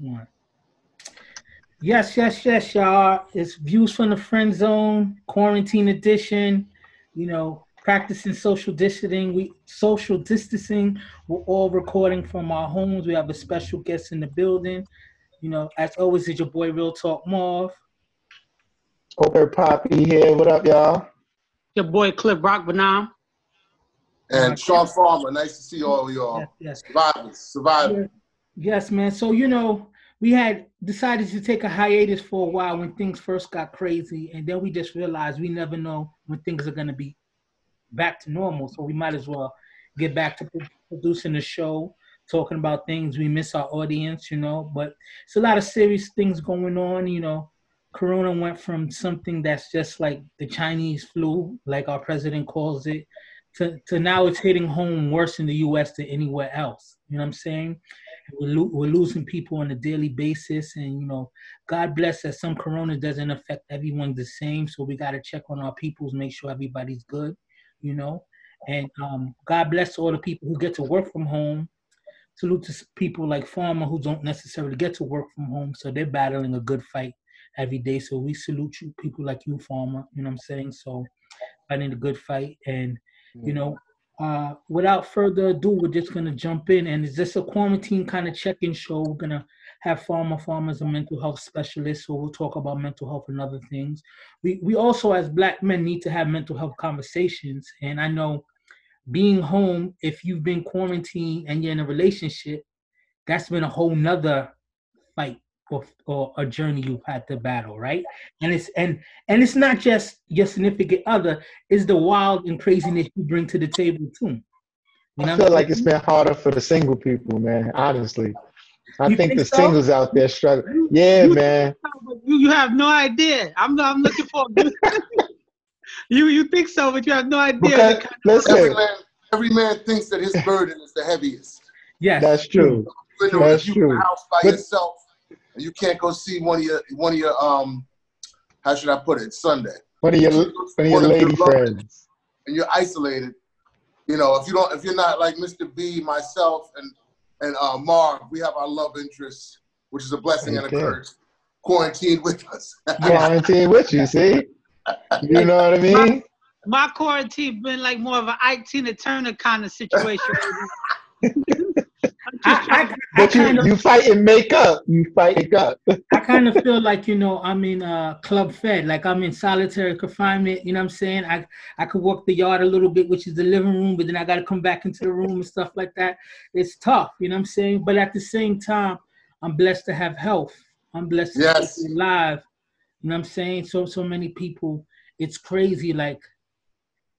One. Yes, yes, yes, y'all. It's views from the friend zone, quarantine edition. You know, practicing social distancing. We social distancing. We're all recording from our homes. We have a special guest in the building. You know, as always, it's your boy Real Talk Marv. Over Poppy here. What up, y'all? Your boy Cliff Rock Banam. And Sean Farmer, nice to see all of y'all. Yes, yes. Survivors, survivors. Yes, man. So you know, we had decided to take a hiatus for a while when things first got crazy, and then we just realized we never know when things are gonna be back to normal. So we might as well get back to producing the show, talking about things we miss our audience, you know. But it's a lot of serious things going on, you know. Corona went from something that's just like the Chinese flu, like our president calls it, to, to now it's hitting home worse in the US than anywhere else. You know what I'm saying? We're, lo- we're losing people on a daily basis. And, you know, God bless that some corona doesn't affect everyone the same. So we got to check on our peoples, make sure everybody's good, you know. And um, God bless all the people who get to work from home. Salute to people like Farmer who don't necessarily get to work from home. So they're battling a good fight every day. So we salute you, people like you, Farmer. You know what I'm saying? So fighting a good fight. And, you know, uh, without further ado, we're just gonna jump in, and is this a quarantine kind of check-in show? We're gonna have Farmer Farmer as a mental health specialist, so we'll talk about mental health and other things. We we also, as Black men, need to have mental health conversations, and I know being home, if you've been quarantined and you're in a relationship, that's been a whole nother fight or, or a journey you've had to battle, right? And it's and and it's not just your significant other; it's the wild and craziness you bring to the table too. You I feel like it's been harder for the single people, man. Honestly, I think, think the so? singles out there struggle. Yeah, You- man. You, you have no idea. I'm I'm looking for you. You think so, but you have no idea. Because the kind Every listen, man, every man thinks that his burden is the heaviest. yes, that's true. You're in, the, That's you in the true. house by But- yourself, and you can't go see one of your one of your um, how should I put it? Sunday, One of your one of your One of your lady friends. and you're isolated. You know, if you don't, if you're not like Mr. B, myself, and and uh, Marv, we have our love interests, which is a blessing and a curse. Quarantined with us. Quarantine with you, see? You know what I mean? my quarantine been like more of an Ike Tina Turner kind of situation. I'm just I, trying- I, I But you of you fight and make up. You fight and up. I kind of feel like you know I'm in uh club fed, like I'm in solitary confinement. You know what I'm saying? I I could walk the yard a little bit, which is the living room, but then I got to come back into the room and stuff like that. It's tough, you know what I'm saying? But at the same time, I'm blessed to have health. I'm blessed to Yes. be alive. You know what I'm saying? So so many people, it's crazy. Like,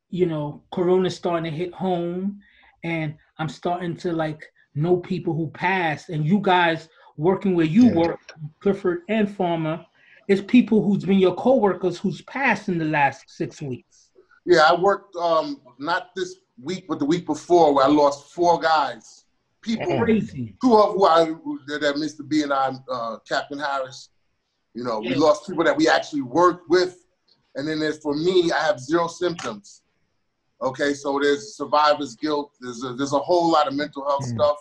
you know, Corona's starting to hit home, and I'm starting to like know people who passed, and you guys working where you Yeah. work, Clifford and Farmer, is people who's been your coworkers who's passed in the last six weeks. Yeah, I worked um not this week, but the week before, where I lost four guys. People, Crazy. two of who I that Mr. B and I, uh, Captain Harris. You know, we lost people that we actually worked with, and then there's for me, I have zero symptoms. Okay, so there's survivor's guilt. There's a, there's a whole lot of mental health Mm. stuff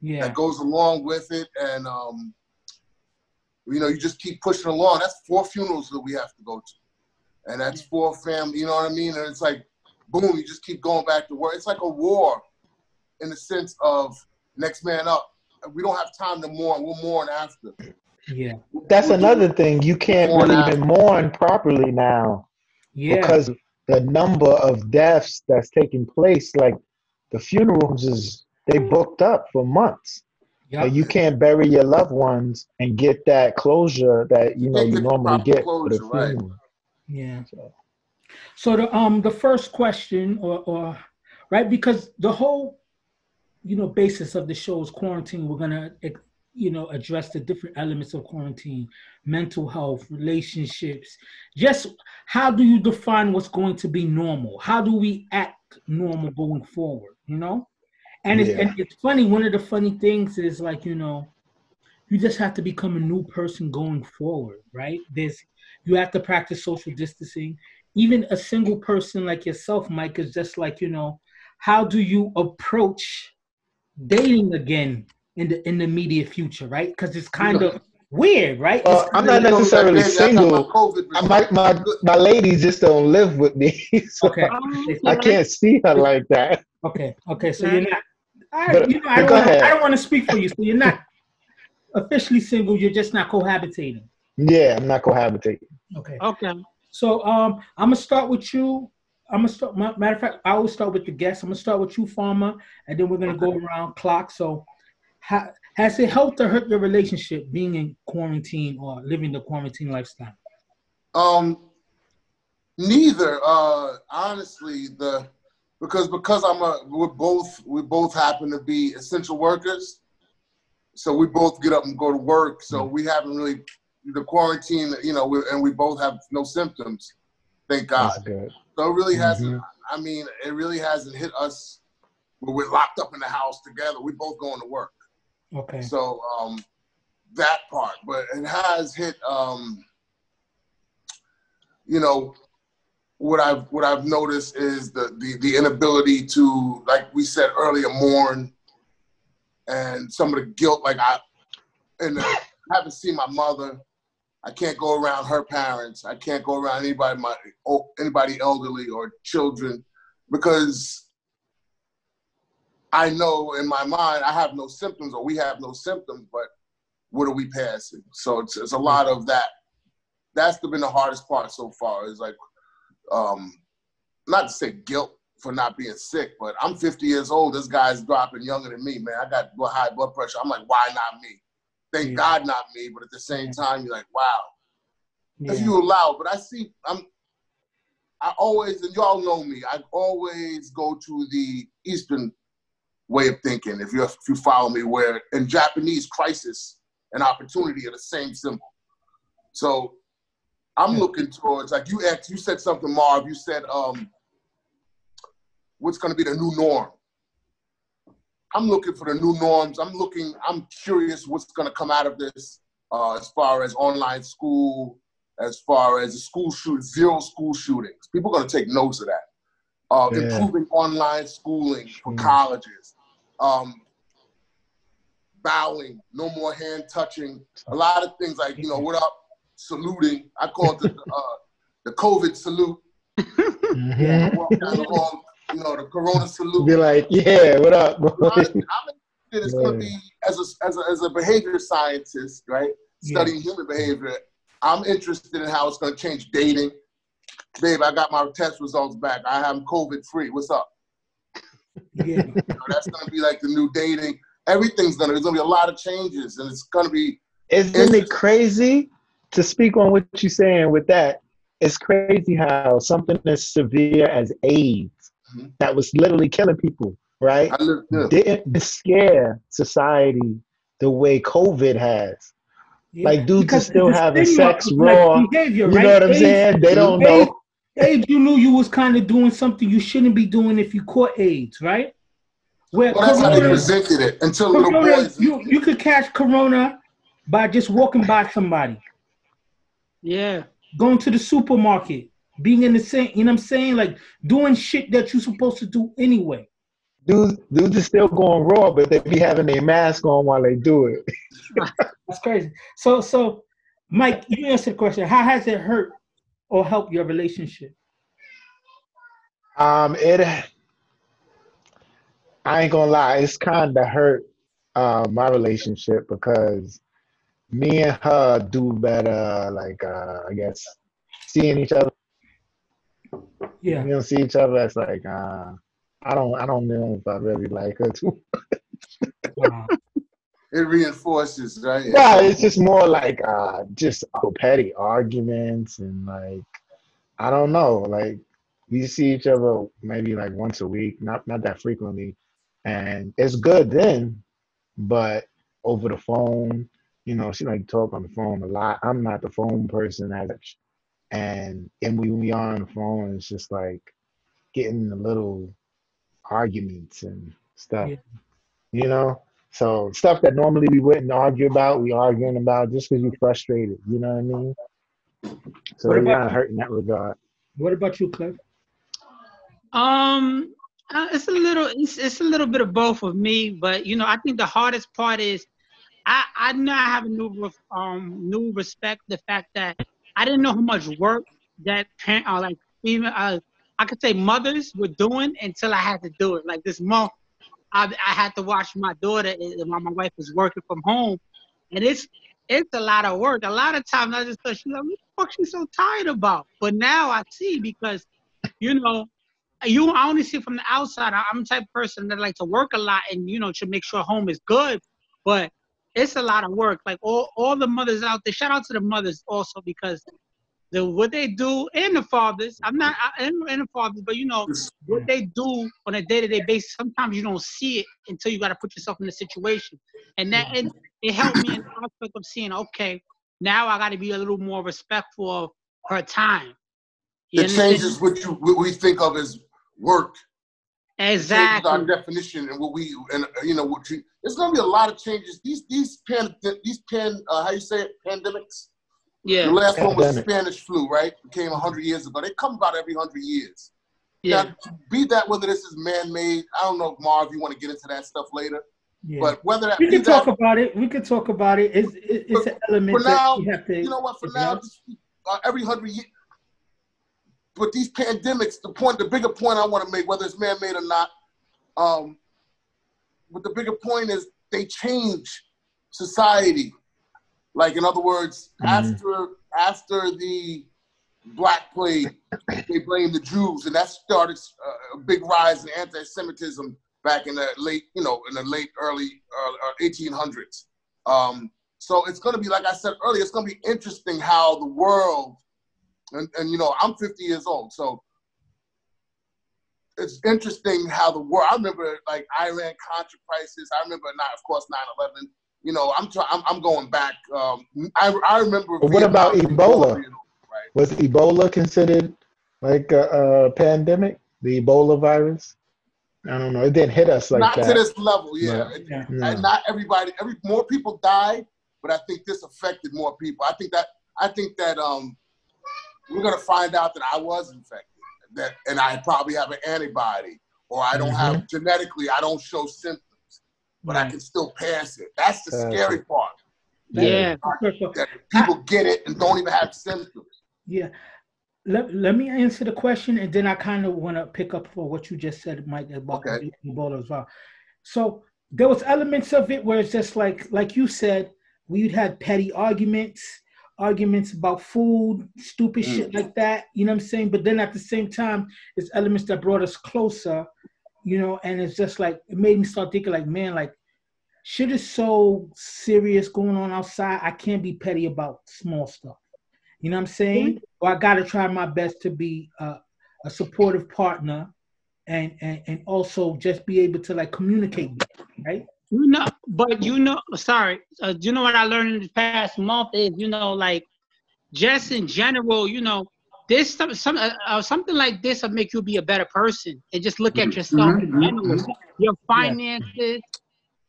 Yeah. that goes along with it, and um, you know, you just keep pushing along. That's four funerals that we have to go to, and that's four family. You know what I mean? And it's like, boom, you just keep going back to work. It's like a war, in the sense of next man up. We don't have time to mourn. We'll mourn after. Yeah. That's We'll do- another thing. You can't Mourn really after. even mourn properly now. Yeah. because the number of deaths that's taking place, like the funerals is they booked up for months. yeah. And you can't bury your loved ones and get that closure that you know you normally proper get for the closure, right. funeral. Yeah. So, So the um the first question or or right because the whole you know basis of the show is quarantine. We're gonna you know address the different elements of quarantine, mental health, relationships. Just how do you define what's going to be normal? How do we act normal going forward? You know, and it's Yeah. and it's funny. One of the funny things is like you know. You just have to become a new person going forward, right? There's you have to practice social distancing even a single person like yourself, Mike, is just like, you know, how do you approach dating again in the in the immediate future, right? Because it's kind of weird, right? Well, I'm not necessarily That's how my single. My, my, my ladies just don't live with me. so okay. I can't see her like that. Okay, okay, so you're not. I, you know, I don't, wanna. I don't want to speak for you. So you're not officially single. You're just not cohabitating. Yeah, I'm not cohabitating. Okay. Okay. So um, I'm gonna start with you. I'm gonna start. Matter of fact, I always start with the guests. I'm gonna start with you, Farmer, and then we're gonna go around clock. So, ha, has it helped or hurt your relationship being in quarantine or living the quarantine lifestyle? Um, neither. Uh, honestly, the because because I'm a we're both we both happen to be essential workers, so we both get up and go to work. So we haven't really the quarantine, you know, we, and we both have no symptoms, thank God. So it really hasn't. Mhm. I mean, it really hasn't hit us where we're locked up in the house together. We both going to work. Okay. So um, that part, but it has hit. Um, you know, what I've what I've noticed is the the the inability to, like we said earlier, mourn, and some of the guilt. Like I, and I haven't seen my mother. I can't go around her parents. I can't go around anybody my anybody elderly or children because I know in my mind I have no symptoms or we have no symptoms, but what are we passing? So it's, it's a lot of that. That's been the hardest part so far. Is like, um, not to say guilt for not being sick, but I'm 50 years old. This guy's dropping younger than me, man. I got high blood pressure. I'm like, why not me? Thank Yeah. God not me. But at the same time, you're like, wow, Yeah. if you allow. But I see, I'm, I always, and y'all know me. I always go to the Eastern way of thinking. If you if you follow me, where in Japanese, crisis and opportunity are the same symbol. So I'm looking towards like you asked. You said something, Marv. You said, um, what's going to be the new norm? I'm looking for the new norms. I'm looking. I'm curious what's going to come out of this uh, as far as online school, as far as the school shoot zero school shootings. People are going to take notes of that. Uh, Yeah. Improving online schooling for Mm. colleges. Um, bowing, no more hand touching. A lot of things like you know what up, saluting. I call it the uh, the COVID salute. Mhm. Walk down the you know the Corona salute. Be like, yeah, what up, bro? I'm, I'm interested. It's going to be as a, as a as a behavior scientist, right? Yeah. Studying human behavior. I'm interested in how it's going to change dating. Babe, I got my test results back. I am COVID free. What's up? yeah. You know, that's going to be like the new dating. Everything's going to. There's going to be a lot of changes, and it's going to be. Isn't it crazy to speak on what you're saying with that? It's crazy how something as severe as AIDS, Mhm. that was literally killing people, right? I live. Yeah. Didn't scare society the way COVID has. Yeah. Like, dudes are still having sex of black raw. Behavior, You right? know what I'm AIDS- saying? They don't AIDS- know. AIDS, you knew you was kind of doing something you shouldn't be doing if you caught AIDS, right? Where Well, that's how they corona, presented it until little boys. you, you could catch corona by just walking by somebody, Yeah. going to the supermarket, being in the same, you know what I'm saying? Like doing shit that you're supposed to do anyway. Dudes, dudes are still going raw, but they be having their mask on while they do it. That's crazy. So, so Mike, you answer the question. How has it hurt or helped your relationship? Um, it. I ain't gonna lie, it's kind of hurt uh, my relationship because me and her do better. Like, uh, I guess seeing each other. Yeah. We don't see each other. It's like, uh, I don't, I don't know if I really like her too. Wow. It reinforces, right? Yeah, it's just more like uh, just petty arguments and like, I don't know, like we see each other maybe like once a week, not not that frequently, and it's good then, but over the phone, you know, she like to talk on the phone a lot. I'm not the phone person as much, and and when we are on the phone, it's just like getting the little arguments and stuff, Yeah. you know. So stuff that normally we wouldn't argue about, we arguing about just because you're frustrated. You know what I mean? So What it about kind hurt in that regard. What about you, Cliff? Um, Uh, it's a little, it's, it's a little bit of both of me, but you know, I think the hardest part is, I I now have a new um new respect the fact that I didn't know how much work that parent uh, like even uh, I could say mothers were doing until I had to do it. Like this month, I I had to watch my daughter while my, wife was working from home, and it's it's a lot of work. A lot of times I just thought she's like, what the fuck she's so tired about? But now I see because, you know, you I only see from the outside. I'm the type of person that like to work a lot and you know to make sure home is good, but it's a lot of work. Like all all the mothers out there. Shout out to the mothers also because the what they do and the fathers. I'm not and, and the fathers, but you know what they do on a day to day basis. Sometimes you don't see it until you got to put yourself in the situation, and that it, it helped me in the aspect of seeing okay, now I got to be a little more respectful of her time. You it understand? changes what you what we think of as work. Exactly. Our definition and what we and you know what you. There's gonna be a lot of changes. These these pan these pan uh, how you say it pandemics. Yeah. The last Pandemic. one was Spanish flu, right? It came hundred years ago. They come about every hundred years. Yeah. Now, be that whether this is man-made, I don't know, Marv. You want to get into that stuff later. Yeah. But whether that we can talk that, about it, we can talk about it. It's it's an element for now, that you have to. You know what? For now, uh, every hundred years, but these pandemics, the point, the bigger point I want to make, whether it's man-made or not, um, but the bigger point is they change society. Like in other words, mm-hmm. after after the Black Plague, they blamed the Jews, and that started uh, a big rise in anti-Semitism back in the late, you know, in the late early uh, 1800s. Um, so it's going to be, like I said earlier, it's going to be interesting how the world and, and you know, I'm 50 years old, so it's interesting how the world. I remember like Iran Contra crisis. I remember not, of course, 9/11. You know, I'm trying. I'm, I'm going back. Um, I I remember. what about Ebola? right? Was Ebola considered like a, a, pandemic? The Ebola virus? I don't know. It didn't hit us like not that. Not to this level, yeah. yeah. And not everybody. Every more people died, but I think this affected more people. I think that. I think that um, we're gonna find out that I was infected, that and I probably have an antibody, or I don't mm-hmm. have genetically, I don't show symptoms, but right. I can still pass it. That's the uh, scary part. Yeah, that people get it and don't even have symptoms. Yeah. Let, let me answer the question and then I kind of want to pick up for what you just said, Mike, about okay. Ebola as well. So there was elements of it where it's just like like you said, we'd had petty arguments arguments about food, stupid mm. shit like that. You know what I'm saying? But then at the same time, it's elements that brought us closer, you know, and it's just like it made me start thinking like, man, like shit is so serious going on outside. I can't be petty about small stuff. You know what I'm saying? Mm-hmm. I gotta try my best to be a, a supportive partner and, and and also just be able to like communicate, right? You know, but you know, sorry, uh, you know what I learned in the past month is, you know, like just in general, you know, this some, some uh, uh, something like this will make you be a better person and just look at mm-hmm. yourself mm-hmm. in general, mm-hmm. your finances, yeah.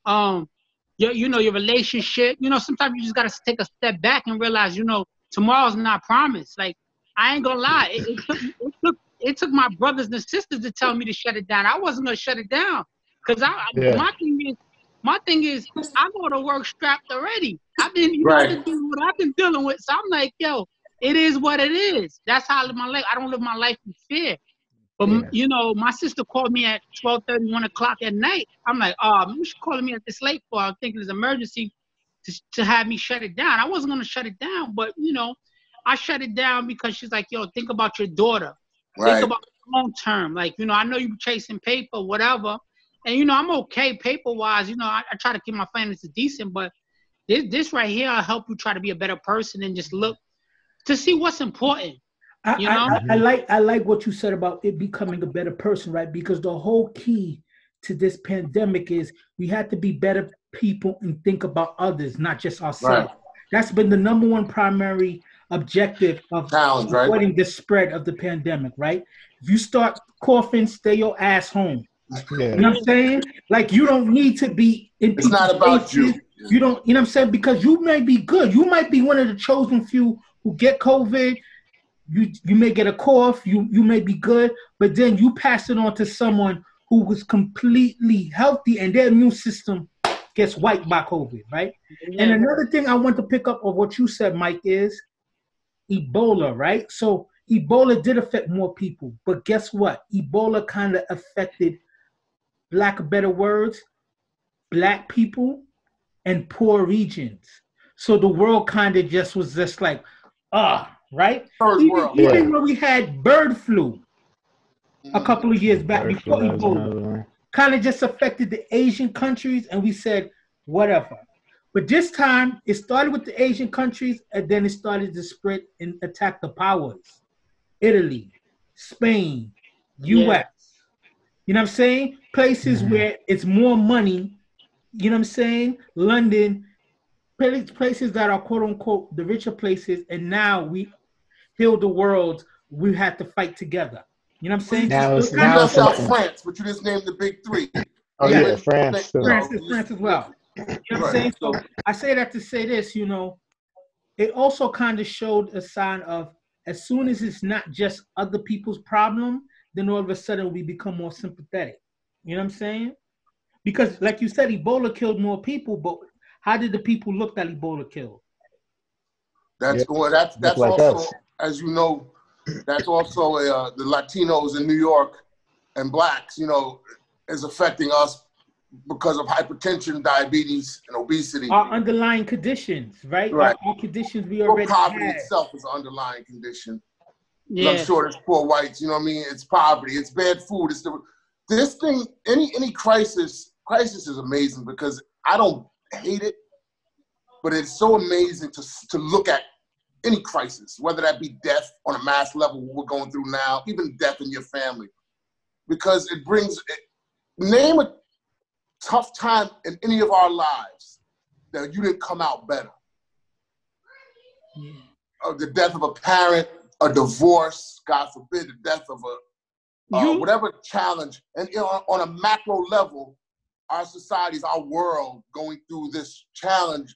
um, your you know your relationship. You know, sometimes you just gotta take a step back and realize, you know, tomorrow's not promised. Like I ain't gonna lie, it, it, took, it took it took my brothers and sisters to tell me to shut it down. I wasn't gonna shut it down because I yeah. my thing is my thing is, I go to work strapped already. I've been, you right. know, what I've been dealing with. So I'm like, yo, it is what it is. That's how I live my life. I don't live my life in fear. But yeah. you know, my sister called me at 12 30, 1 o'clock at night. I'm like, oh, you calling me at this late for. I'm thinking it's emergency to, to have me shut it down. I wasn't gonna shut it down, but you know, I shut it down because she's like, yo, think about your daughter. Right. Think about long term. Like, you know, I know you're chasing paper, whatever and you know I'm okay paper wise. You know I, I, try to keep my finances decent, but this this right here will help you try to be a better person and just look to see what's important. I, you know? I, I, like I like what you said about it becoming a better person, right? Because the whole key to this pandemic is we have to be better people and think about others, not just ourselves. Right. That's been the number one primary objective of Challenge, avoiding right? the spread of the pandemic, right? If you start coughing, stay your ass home. Yeah. You know what I'm saying? Like you don't need to be in It's not about faces. you. You don't, you know what I'm saying? Because you may be good. You might be one of the chosen few who get COVID. You you may get a cough, you you may be good, but then you pass it on to someone who was completely healthy and their immune system gets wiped by COVID, right? Yeah. And another thing I want to pick up of what you said, Mike, is Ebola, right? So Ebola did affect more people, but guess what? Ebola kind of affected, lack of better words, black people and poor regions. So the world kind of just was just like, ah, right? Third Even, world. even Yeah. when we had bird flu a Mhm. couple of years back Bird before flu, Ebola, kind of just affected the Asian countries, and we said, whatever. But this time, it started with the Asian countries, and then it started to spread and attack the powers Italy, Spain, US. Yeah. You know what I'm saying? Places Mhm. where it's more money. You know what I'm saying? London, places that are quote unquote the richer places, and now we heal the world. We had to fight together. You know what I'm saying? Now So it's- it kind now of- left out. France, but you just named the big three. Oh Yeah. yeah, France. too. France, is France as well. You know what I'm saying? So I say that to say this, you know, it also kind of showed a sign of as soon as it's not just other people's problem, then all of a sudden we become more sympathetic. You know what I'm saying? Because like you said, Ebola killed more people, but how did the people look that Ebola killed? That's Yeah. well, that's that's like also, us. as you know, that's also a, uh, the Latinos in New York and blacks. You know, is affecting us because of hypertension, diabetes, and obesity. Our underlying conditions, right? Right. Our, our conditions we Well, already poverty had. itself is an underlying condition. Yeah. I'm sure there's poor whites. You know what I mean? It's poverty. It's bad food. It's the this thing. Any any crisis. Crisis is amazing because I don't hate it, but it's so amazing to to look at any crisis, whether that be death on a mass level, what we're going through now, even death in your family, because it brings. It, name a tough time in any of our lives that you didn't come out better Yeah. of the death of a parent, a divorce, God forbid, the death of a uh, whatever challenge, and you know, on a macro level, our societies, our world, going through this challenge.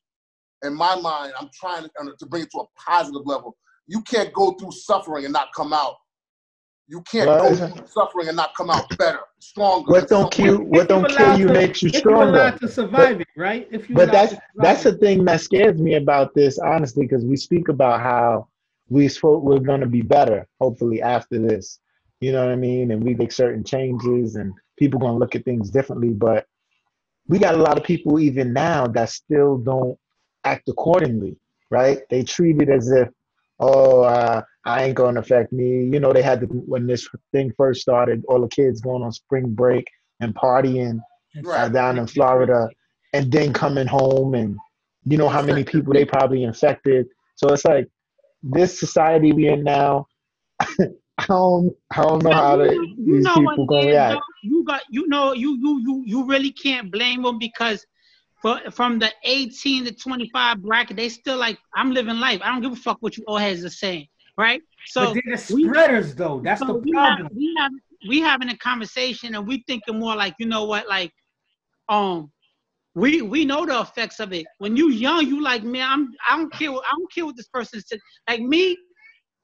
In my mind, I'm trying to, uh, to bring it to a positive level. You can't go through suffering and not come out. You can't Well, go through suffering and not come out better, stronger. What don't kill what don't you're kill you to- makes you if you're stronger. allowed to survive it, right? If you But that's that's the the thing that scares me about this, honestly, because we speak about how we spoke we're gonna be better, hopefully after this. You know what I mean? And we make certain changes and people gonna look at things differently. But we got a lot of people even now that still don't act accordingly, right? They treat it as if, oh, uh, I ain't gonna affect me. You know, they had to when this thing first started, all the kids going on spring break and partying uh, Right. down in Florida, and then coming home, and you know how many people they probably infected. So it's like this society we in now. I don't, I don't know how to, you these know people what gonna react. though? You got, you know, you you you you really can't blame them because for, from the 18 to 25 bracket, they still like, I'm living life. I don't give a fuck what you all heads are saying, right? So but they're the we- spreaders, though. That's so the we have, problem. we have we having a conversation and we thinking more like, you know what, like, um, we we know the effects of it. When you young, you like, man, I'm I don't care what I don't care what this person said. Like me,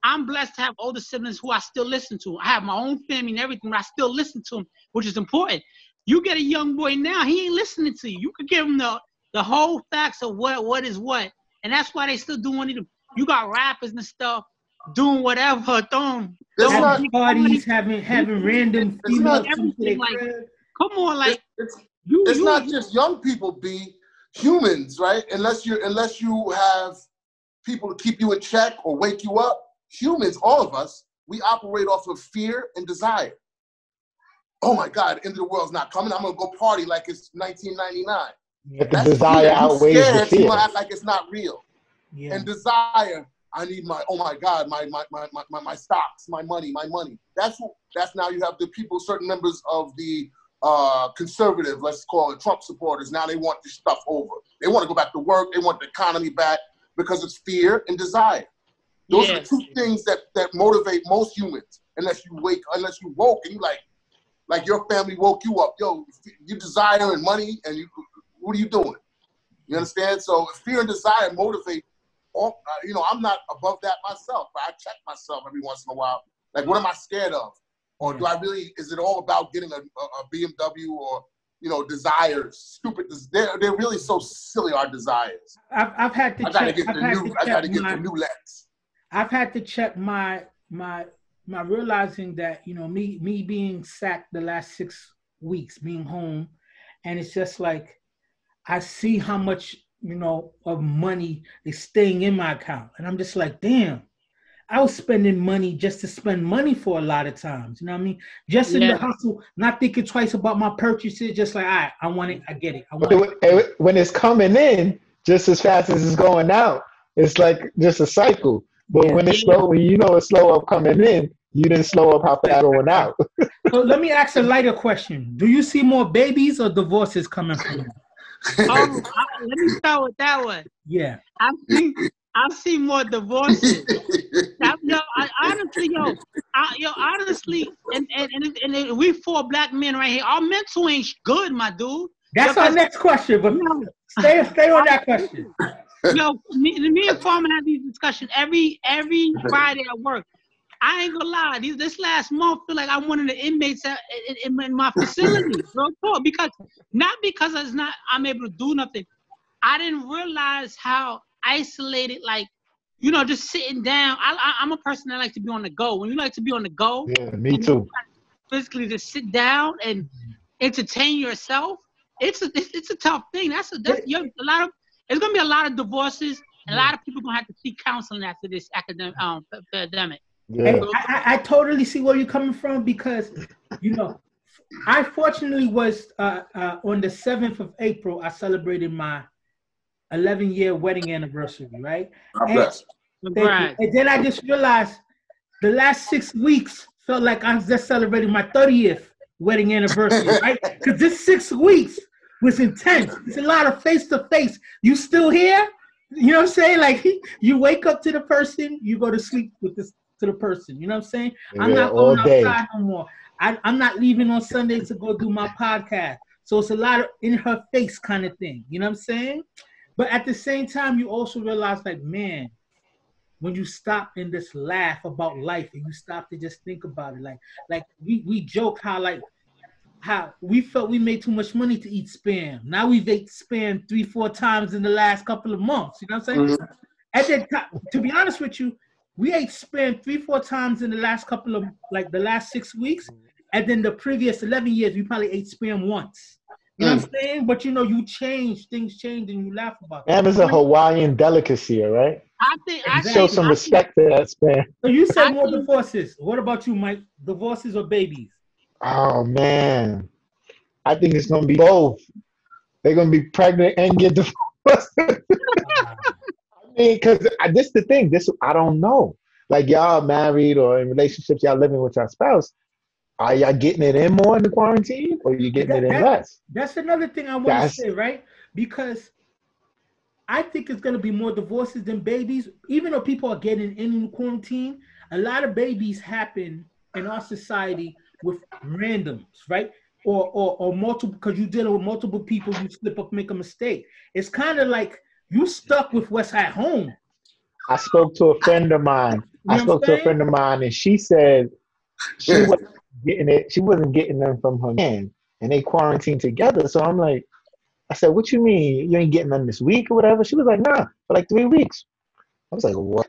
I'm blessed to have older siblings who I still listen to. I have my own family and everything, but I still listen to them, which is important. You get a young boy now, he ain't listening to you. You could give him the the whole facts of what what is what, and that's why they still doing it. You got rappers and stuff doing whatever, throwing. It's throwing not- Parties having having random It's females not come to their everything like- Come on, like It's- you. it's you, not just young people be humans right unless you unless you have people to keep you in check or wake you up humans all of us we operate off of fear and desire oh my god end of the world's not coming i'm gonna go party like it's 1999 But the That's desire fear. Outweighs the scared, fear. act like it's not real Yeah. and desire i need my oh my god my my, my, my, my, my stocks my money my money that's what that's now you have the people certain members of the uh conservative let's call it trump supporters now they want this stuff over they want to go back to work they want the economy back because it's fear and desire those are the two things that that motivate most humans unless you wake unless you woke and you like like your family woke you up yo you desire and money and you what are you doing you understand so fear and desire motivate all, uh, you know i'm not above that myself but i check myself every once in a while like what am i scared of or do I really? Is it all about getting a, a, a BMW or you know desires? Stupid. They're they're really so silly. Our desires. I've, I've had to I gotta get I've the had new. to I gotta get my, the new lens. I've had to check my my my realizing that you know me me being sacked the last six weeks, being home, and it's just like I see how much you know of money is staying in my account, and I'm just like, damn. I was spending money just to spend money for a lot of times. You know what I mean? Just in Yeah. the hustle, not thinking twice about my purchases. Just like, all right, I want it, I get it. I want it. when- when it's coming in just as fast as it's going out, it's like just a cycle. But when it's slow, when you know it's slow up coming in, you didn't slow up how fast going out. So let me ask a lighter question: Do you see more babies or divorces coming from? you? Um, oh, I, let me start with that one. Yeah. I've seen, I've seen more divorces. I, yo, I, honestly, yo, I, yo, honestly, and and, and and and we four black men right here. Our mental ain't good, my dude. That's Yo, our 'cause- next question, but Yo, stay stay on that question. yo, me, me and Foreman have these discussions every every Friday at work. I ain't gonna lie, these, this last month feel like I'm one of the inmates at, in, in, my facility, talk. Because not because it's not I'm able to do nothing. I didn't realize how isolated, like, you know, just sitting down. I, I I'm a person that like to be on the go. When you like to be on the go, yeah, me too. physically just sit down and entertain yourself, it's a it's, it's a tough thing. That's a that's, a lot of there's gonna be a lot of divorces. A lot of people gonna have to seek counseling after this academic um pandemic. Yeah. I, I, I totally see where you're coming from because, you know, I fortunately was uh, uh, on the 7th of April, I celebrated my 11 year wedding anniversary, right? God And- bless. Thank you. Right. And then I just realized the last six weeks felt like I was just celebrating my 30th wedding anniversary, right? Because this six weeks was intense. It's a lot of face to face. You still here? You know what I'm saying? Like you wake up to the person, you go to sleep with this to the person. You know what I'm saying? I'm not going outside no more. I, I'm not leaving on Sunday to go do my podcast. So it's a lot of in her face kind of thing. You know what I'm saying? But at the same time, you also realize, like, man, when you stop and just laugh about life and you stop to just think about it, like, like we, we joke how like how we felt we made too much money to eat spam. Now we've ate spam three, four times in the last couple of months. You know what I'm saying? Mhm. At that time, to be honest with you, we ate spam three, four times in the last couple of like the last six weeks, and then the previous eleven years we probably ate spam once. You know what I'm saying? But you know, you change, things change, and you laugh about it. Spam is a Hawaiian delicacy, all right? I think I Show think, some I respect to that spam. So you said I more think- divorces. What about you, Mike? Divorces or babies? Oh man, I think it's gonna be both. They're gonna be pregnant and get divorced. I mean, because this the thing. This I don't know. Like y'all married or in relationships, y'all living with your spouse. Are y'all getting it in more in the quarantine, or you getting it in That- less? That's another thing I want to say, right? Because I think it's going to be more divorces than babies. Even though people are getting in quarantine, a lot of babies happen in our society with randoms, right? Or or, or multiple because you deal with multiple people, you slip up, make a mistake. It's kind of like you stuck with what's at home. I spoke to a friend of mine. You I know what I'm spoke to a friend of mine, and she said she wasn't getting it. She wasn't getting them from her man, and they quarantined together. So I'm like, I said, "What you mean you ain't getting them this week or whatever?" She was like, "Nah, for like three weeks." I was like, "What?"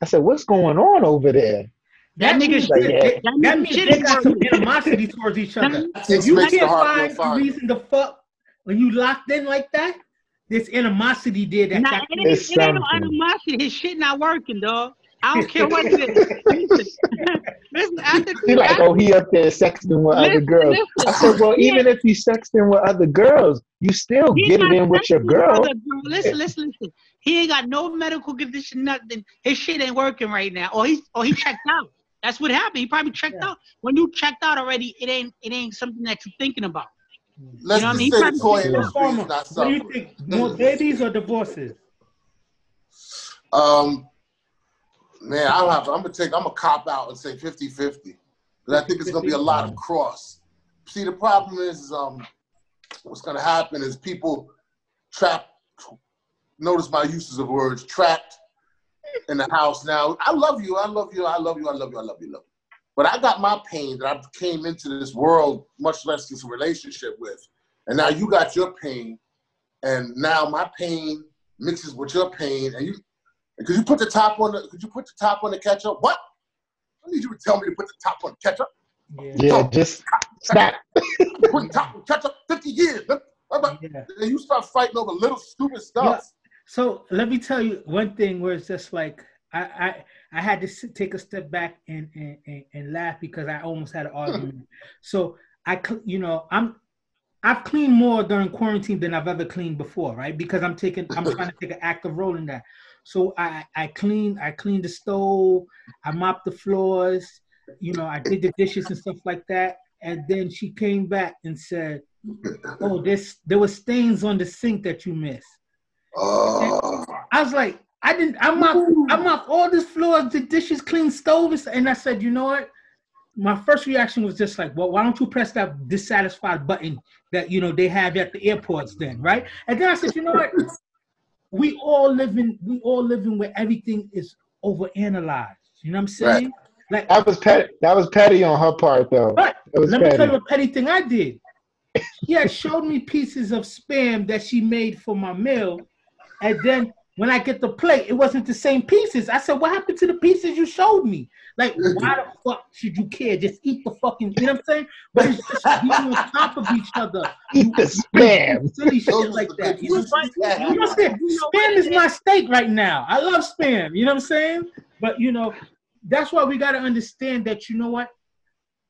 I said, "What's going on over there?" That nigga shit. yeah. That that means shit they is got some animosity towards each other. That If you can't find grow a reason to fuck when you locked in like that, this animosity there that Nah, got it ain't, It's it ain't no animosity. His shit not working, dog. I don't care what it is. Listen, listen after She like, after- "Oh, he up there sexting with other listen, girls." I said, "Well, He even if you sexting with other girls, you still He get it in with your girl." other girl. Listen, listen, listen. He ain't got no medical condition, nothing. His shit ain't working right now. Or he or he checked out. That's what happened. He probably checked Yeah. out. When you checked out already, it ain't it ain't something that you're thinking about. Let's You know what I just mean? say the He toy probably- industry Farmer, what do you think? More babies or divorces? Um, man, I don't have. I'm gonna take. I'm gonna cop out and say 50-50. Because I think it's gonna be a lot of cross. See, the problem is, is um, what's gonna happen is people trapped. Notice my uses of words. Trapped in the house now. I love you. I love you. I love you. I love you. I love you. Love you. But I got my pain that I came into this world, much less this relationship with. And now you got your pain, and now my pain mixes with your pain. And you, could you put the top on the? Could you put the top on the ketchup? What? I need you to tell me to put the top on the ketchup. Yeah, yeah just stop. put the top on ketchup. Fifty years. Yeah. And you start fighting over little stupid stuff. So let me tell you one thing where it's just like I I, I had to sit, take a step back and, and, and, and laugh because I almost had an hmm. argument. so I you know I'm I've cleaned more during quarantine than I've ever cleaned before, right? Because I'm taking, I'm trying to take an active role in that. So I, I cleaned, I cleaned the stove, I mopped the floors, you know, I did the dishes and stuff like that. And then she came back and said, "Oh, this there were stains on the sink that you missed." Oh. I was like, I didn't. I mopped, I mopped all this floors, the dishes, clean stoves, and I said, you know what? my first reaction was just like, well, why don't you press that dissatisfied button that you know they have at the airports then, right? And then I said, you know what? We all live in we all live in where everything is overanalyzed. You know what I'm saying? Right. Like that was petty. That was petty on her part, though. But let petty. me tell you a petty thing I did. She had showed me pieces of spam that she made for my meal, and then when I get the plate, it wasn't the same pieces. I said, "What happened to the pieces you showed me? Like, why the fuck should you care? Just eat the fucking." You know what I'm saying? But it's just being on top of each other. Eat the spam. Silly shit like that. You know what I'm saying? Spam is my steak right now. I love spam. You know what I'm saying? But you know, that's why we got to understand that. You know what?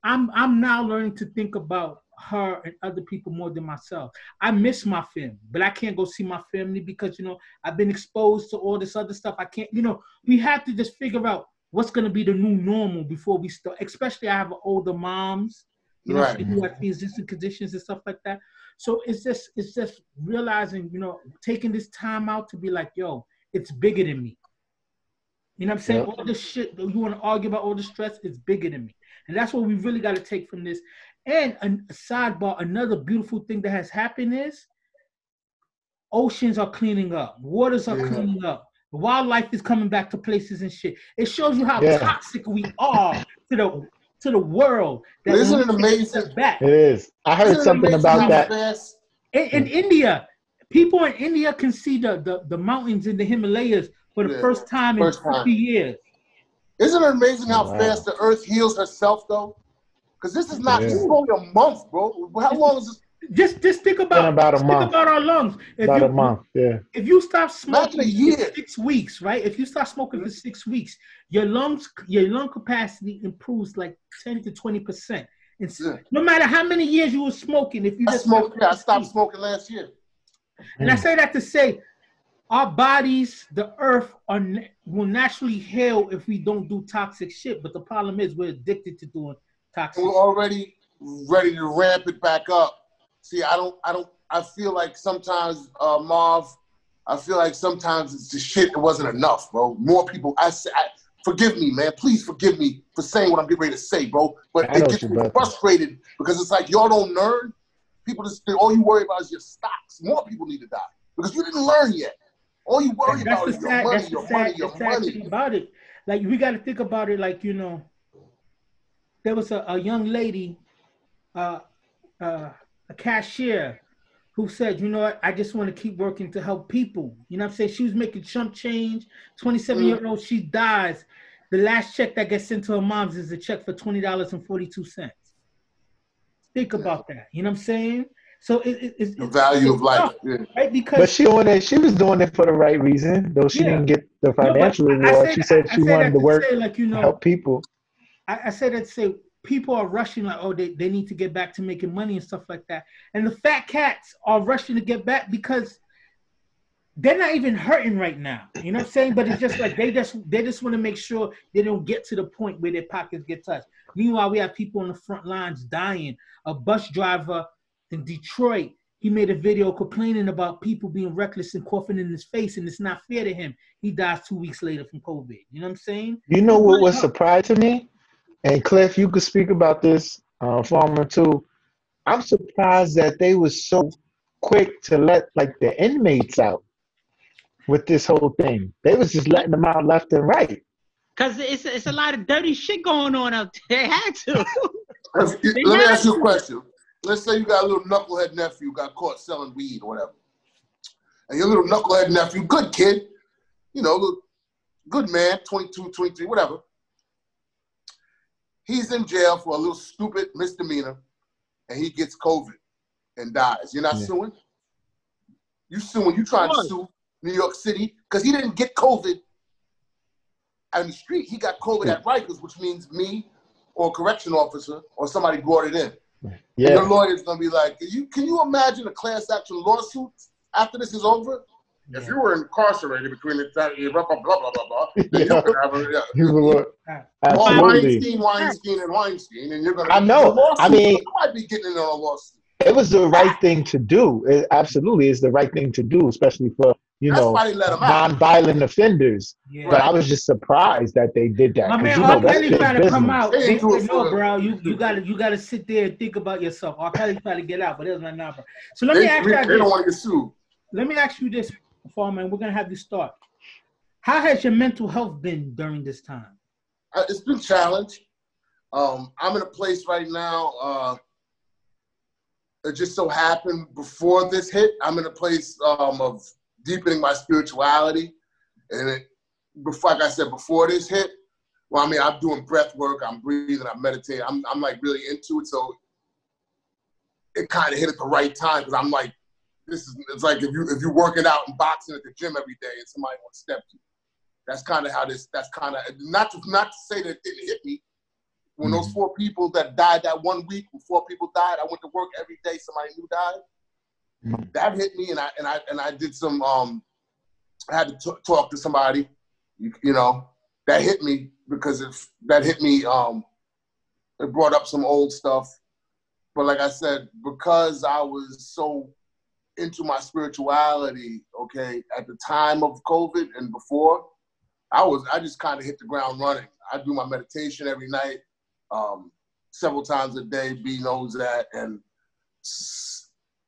I'm I'm now learning to think about her and other people more than myself. I miss my family, but I can't go see my family because you know I've been exposed to all this other stuff. I can't, you know, we have to just figure out what's gonna be the new normal before we start. Especially I have older moms, you know, right. who have existing conditions and stuff like that. So it's just it's just realizing, you know, taking this time out to be like, yo, it's bigger than me. You know what I'm saying? Yep. All this shit you want to argue about all the stress is bigger than me. And that's what we really got to take from this. And a sidebar, another beautiful thing that has happened is oceans are cleaning up, waters are yeah. cleaning up, wildlife is coming back to places and shit. It shows you how yeah. toxic we are to the to the world. That Isn't it amazing? Back. It is. I heard Isn't something about that. In, in, mm. India, people in India can see the, the, the mountains in the Himalayas for the yeah. first time first in 50 time. years. Isn't it amazing how wow. fast the earth heals herself though? Because this is not yeah. this is only a month, bro. How long is this? Just just think about about a month. about our lungs. If about you, a month, yeah. If you stop smoking a year. six weeks, right? If you stop smoking for six weeks, your lungs your lung capacity improves like ten to twenty percent. Yeah. No matter how many years you were smoking, if you I just smoked, yeah, I stopped smoking last year. And mm. I say that to say, our bodies, the earth, are will naturally heal if we don't do toxic shit. But the problem is, we're addicted to doing Toxic. We're already ready to ramp it back up. See, I don't, I don't, I feel like sometimes, uh, Marv, I feel like sometimes it's the shit that wasn't enough, bro. More people, I, I forgive me, man. Please forgive me for saying what I'm getting ready to say, bro. But I it gets me frustrated because it's like y'all don't learn. People just all you worry about is your stocks. More people need to die because you didn't learn yet. All you worry about is your money, your money, your money. About it, like we got to think about it, like you know, there was a, a young lady, uh, uh, a cashier, who said, you know what, I just want to keep working to help people. You know what I'm saying? She was making chump change. 27 year old, she dies. The last check that gets sent to her mom's is a check for $20.42. Think about that. You know what I'm saying? So it, it, it's the value of life, tough, yeah. right? Because but she doing it. She was doing it for the right reason, though she yeah. didn't get the financial no, reward. Said, she said she wanted to work, say, like you know, help people. I, I that to say people are rushing like, oh, they, they need to get back to making money and stuff like that. And the fat cats are rushing to get back because they're not even hurting right now. You know what I'm saying? But it's just like they just they just want to make sure they don't get to the point where their pockets get touched. Meanwhile, we have people on the front lines dying. A bus driver in Detroit, he made a video complaining about people being reckless and coughing in his face, and it's not fair to him. He dies two weeks later from COVID. You know what I'm saying? You know what was surprising me? And Cliff, you could speak about this, uh, Farmer too. I'm surprised that they was so quick to let like the inmates out with this whole thing. They was just letting them out left and right. Cause it's it's a lot of dirty shit going on out there. They had to. Let They me had ask you a question. Let's say you got a little knucklehead nephew got caught selling weed or whatever. And your little knucklehead nephew, good kid, you know, good man, 22, 23, whatever. He's in jail for a little stupid misdemeanor and he gets COVID and dies. You're not Yeah. suing? You suing, you trying to sue New York City because he didn't get COVID on the street. He got COVID at Rikers, which means me or a correction officer or somebody brought it in. And the lawyer's gonna be like, you, can you imagine a class action lawsuit after this is over? If you were incarcerated between the time, blah, blah, blah, blah, blah, blah, then you Yeah. could have a, yeah. you were- Right. Well, absolutely. Weinstein, Weinstein, and Weinstein, and you're gonna. I know. the lawsuit, I mean- you might be getting in on a lawsuit. It was the right thing to do. It absolutely is the right thing to do, especially for you That's know why they out. non-violent offenders. Yeah. But I was just surprised that they did that My because man you know R. that's Kelly big trying to come out. They They said, no, bro, you, you gotta you gotta sit there and think about yourself. R. Kelly trying to get out, but it was like, nah, bro. So let They, me ask you. they you don't want to get sued. Let me ask you this, Farmer. We're gonna have you start. How has your mental health been during this time? Uh, It's been challenged. Um, I'm in a place right now. Uh, it just so happened before this hit, I'm in a place um, of deepening my spirituality. And it, like I said, before this hit, well, I mean, I'm doing breath work, I'm breathing, I'm meditating, I'm, I'm like really into it. So it kind of hit at the right time because I'm like, this is it's like if you if you're working out and boxing at the gym every day and somebody wants to step you. That's kind of how this. That's kind of not to not to say that it didn't hit me. When those Mhm. four people that died that one week, when four people died, I went to work every day. Somebody new died. Mhm. That hit me, and I and I and I did some. Um, I had to t- talk to somebody. You, you know, that hit me because if that hit me, um, it brought up some old stuff. But like I said, because I was so into my spirituality, okay, at the time of COVID and before, I was I just kind of hit the ground running. I do my meditation every night, um, several times a day. B knows that, and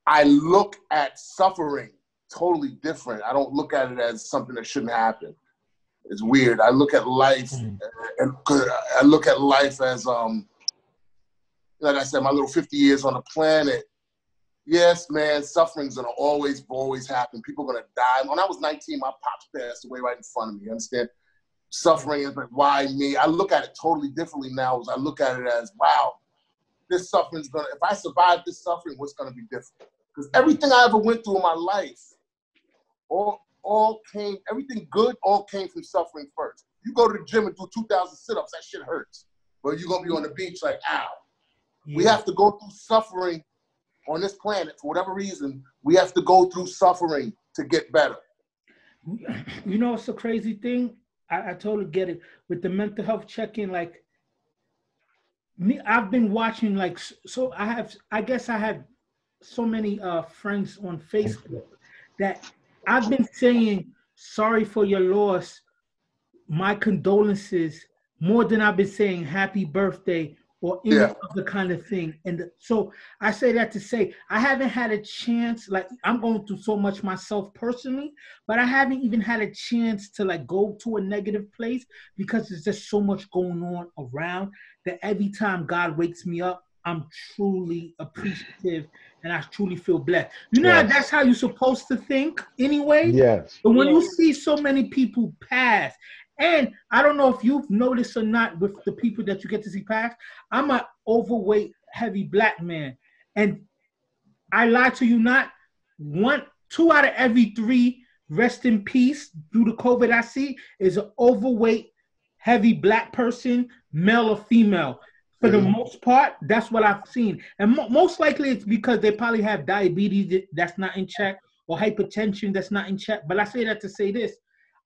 I look at suffering totally different. I don't look at it as something that shouldn't happen. It's weird. I look at life, and and 'cause I look at life as um, like I said, my little 50 years on the planet. Yes, man, suffering's gonna always, always happen. People are gonna die. When I was 19, my pops passed away right in front of me. You understand? Suffering is like, why me? I look at it totally differently now. As I look at it as, wow, this suffering's gonna. If I survive this suffering, what's gonna be different? Because everything I ever went through in my life, all, all came. Everything good, all came from suffering first. You go to the gym and do 2,000 sit-ups, that shit hurts. But you're gonna be on the beach like, ow. We have to go through suffering on this planet for whatever reason. We have to go through suffering to get better. you know it's a crazy thing I, I totally get it with the mental health check-in like me i've been watching like so i have i guess i have so many uh friends on facebook that i've been saying sorry for your loss my condolences more than i've been saying happy birthday or any Yeah. other kind of thing and so i say that to say i haven't had a chance like i'm going through so much myself personally but I haven't even had a chance to like go to a negative place because there's just so much going on around that every time God wakes me up, I'm truly appreciative and I truly feel blessed. You know, Yes. that's how you're supposed to think anyway. Yes. But when you see so many people pass, and I don't know if you've noticed or not with the people that you get to see pass, I'm an overweight, heavy black man. And I lie to you not, one, two out of every three rest in peace due to COVID I see is an overweight, heavy black person, male or female. For the Mhm. most part, that's what I've seen. And mo- most likely it's because they probably have diabetes that's not in check or hypertension that's not in check. But I say that to say this